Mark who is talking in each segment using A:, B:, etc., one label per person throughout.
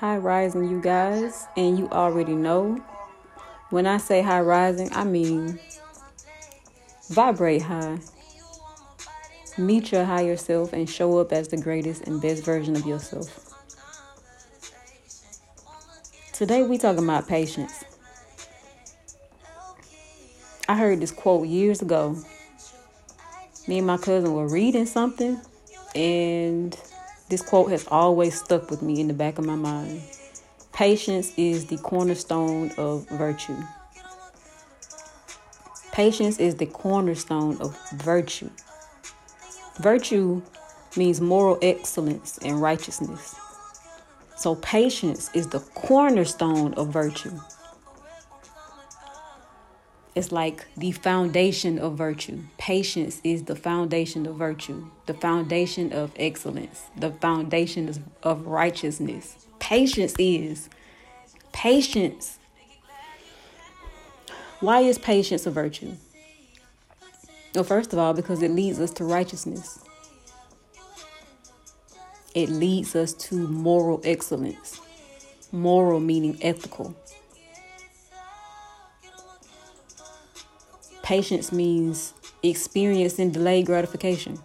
A: high rising, you guys, and you already know. When I say high rising, I mean vibrate high. Meet your higher self and show up as the greatest and best version of yourself. Today we talking about patience. I heard this quote years ago. Me and my cousin were reading something and this quote has always stuck with me in the back of my mind. Patience is the cornerstone of virtue. Patience is the cornerstone of virtue. Virtue means moral excellence and righteousness. So, patience is the cornerstone of virtue. It's like the foundation of virtue. Patience is the foundation of virtue, the foundation of excellence, the foundation of righteousness. Patience is patience. Why is patience a virtue? Well, first of all, because it leads us to righteousness. It leads us to moral excellence. Moral meaning ethical. Patience means experiencing delayed gratification.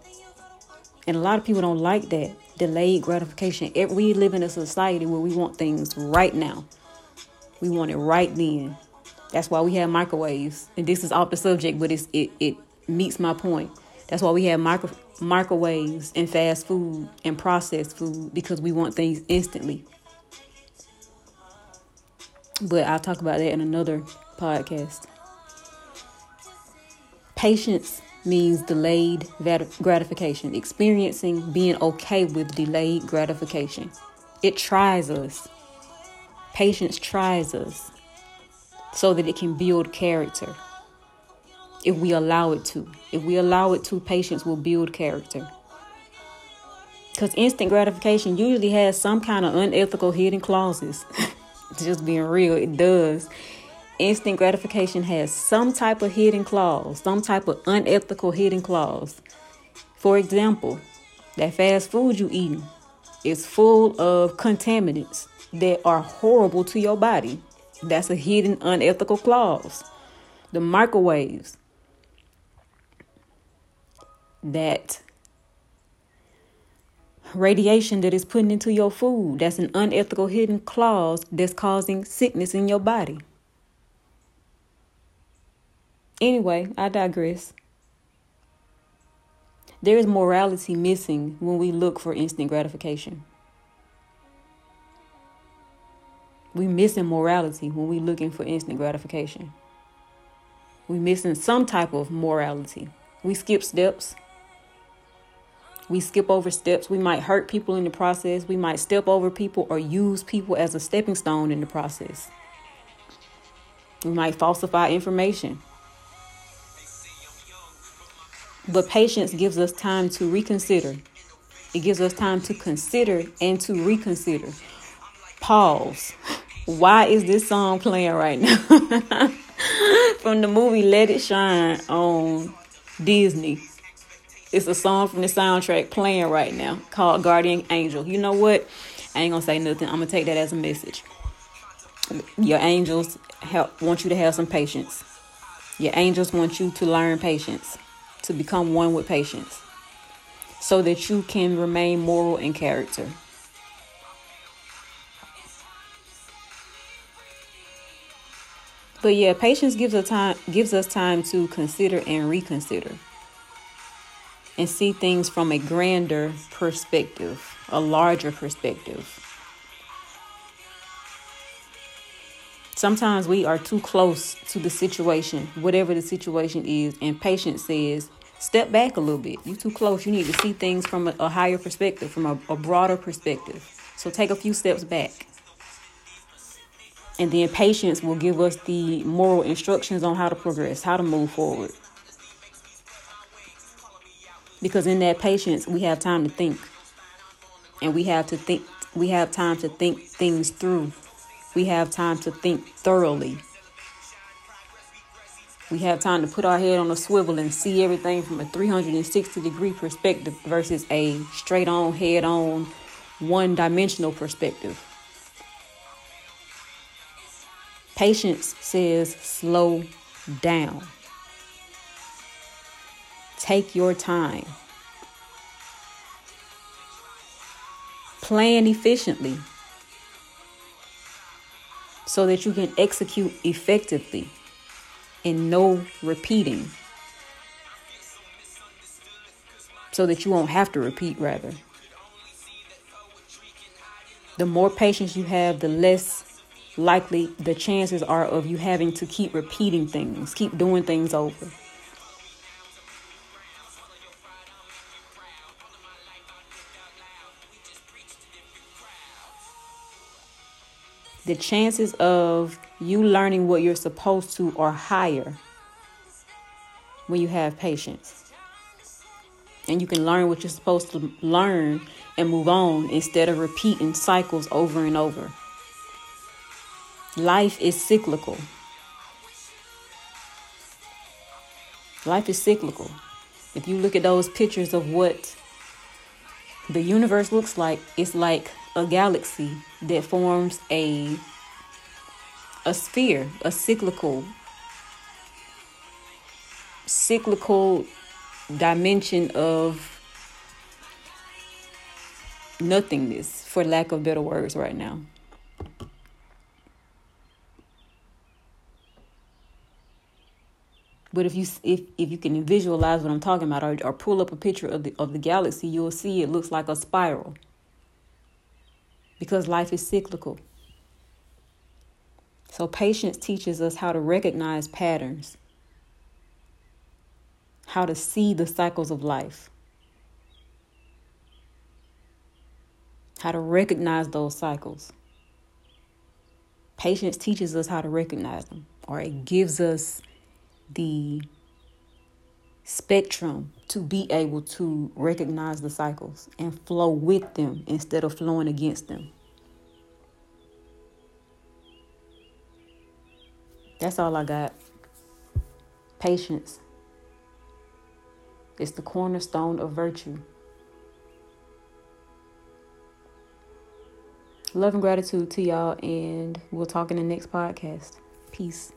A: And a lot of people don't like that delayed gratification. We live in a society where we want things right now. We want it right then. That's why we have microwaves. And this is off the subject, but it's, it, it meets my point. That's why we have micro, microwaves and fast food and processed food because we want things instantly. But I'll talk about that in another podcast. Patience means delayed gratification, experiencing being okay with delayed gratification. It tries us. Patience tries us so that it can build character. If we allow it to, if we allow it to, patience will build character. Because instant gratification usually has some kind of unethical hidden clauses. Just being real, it does instant gratification has some type of hidden clause, some type of unethical hidden clause. For example, that fast food you eating is full of contaminants that are horrible to your body. That's a hidden unethical clause. The microwaves that radiation that is putting into your food, that's an unethical hidden clause that's causing sickness in your body. Anyway, I digress. There is morality missing when we look for instant gratification. We missing morality when we looking for instant gratification. We missing some type of morality. We skip steps. We skip over steps. We might hurt people in the process. We might step over people or use people as a stepping stone in the process. We might falsify information. But patience gives us time to reconsider. It gives us time to consider and to reconsider. Pause. Why is this song playing right now? from the movie Let It Shine on Disney. It's a song from the soundtrack playing right now called Guardian Angel. You know what? I ain't gonna say nothing. I'm gonna take that as a message. Your angels help want you to have some patience. Your angels want you to learn patience to become one with patience so that you can remain moral in character. But yeah, patience gives us time gives us time to consider and reconsider and see things from a grander perspective, a larger perspective. Sometimes we are too close to the situation, whatever the situation is, and patience says, step back a little bit. You're too close. You need to see things from a, a higher perspective, from a, a broader perspective. So take a few steps back. And then patience will give us the moral instructions on how to progress, how to move forward. Because in that patience, we have time to think. And we have to think we have time to think things through we have time to think thoroughly. We have time to put our head on a swivel and see everything from a 360 degree perspective versus a straight on, head on, one dimensional perspective. Patience says slow down. Take your time. Plan efficiently so that you can execute effectively and no repeating. So that you won't have to repeat, rather. The more patience you have, the less likely the chances are of you having to keep repeating things, keep doing things over. The chances of you learning what you're supposed to are higher when you have patience. And you can learn what you're supposed to learn and move on instead of repeating cycles over and over. Life is cyclical. Life is cyclical. If you look at those pictures of what the universe looks like, it's like a galaxy that forms a a sphere, a cyclical cyclical dimension of nothingness for lack of better words right now. But if you if, if you can visualize what I'm talking about or, or pull up a picture of the of the galaxy, you'll see it looks like a spiral because life is cyclical. So, patience teaches us how to recognize patterns, how to see the cycles of life, how to recognize those cycles. Patience teaches us how to recognize them, or it gives us the spectrum to be able to recognize the cycles and flow with them instead of flowing against them. That's all I got. Patience. It's the cornerstone of virtue. Love and gratitude to y'all, and we'll talk in the next podcast. Peace.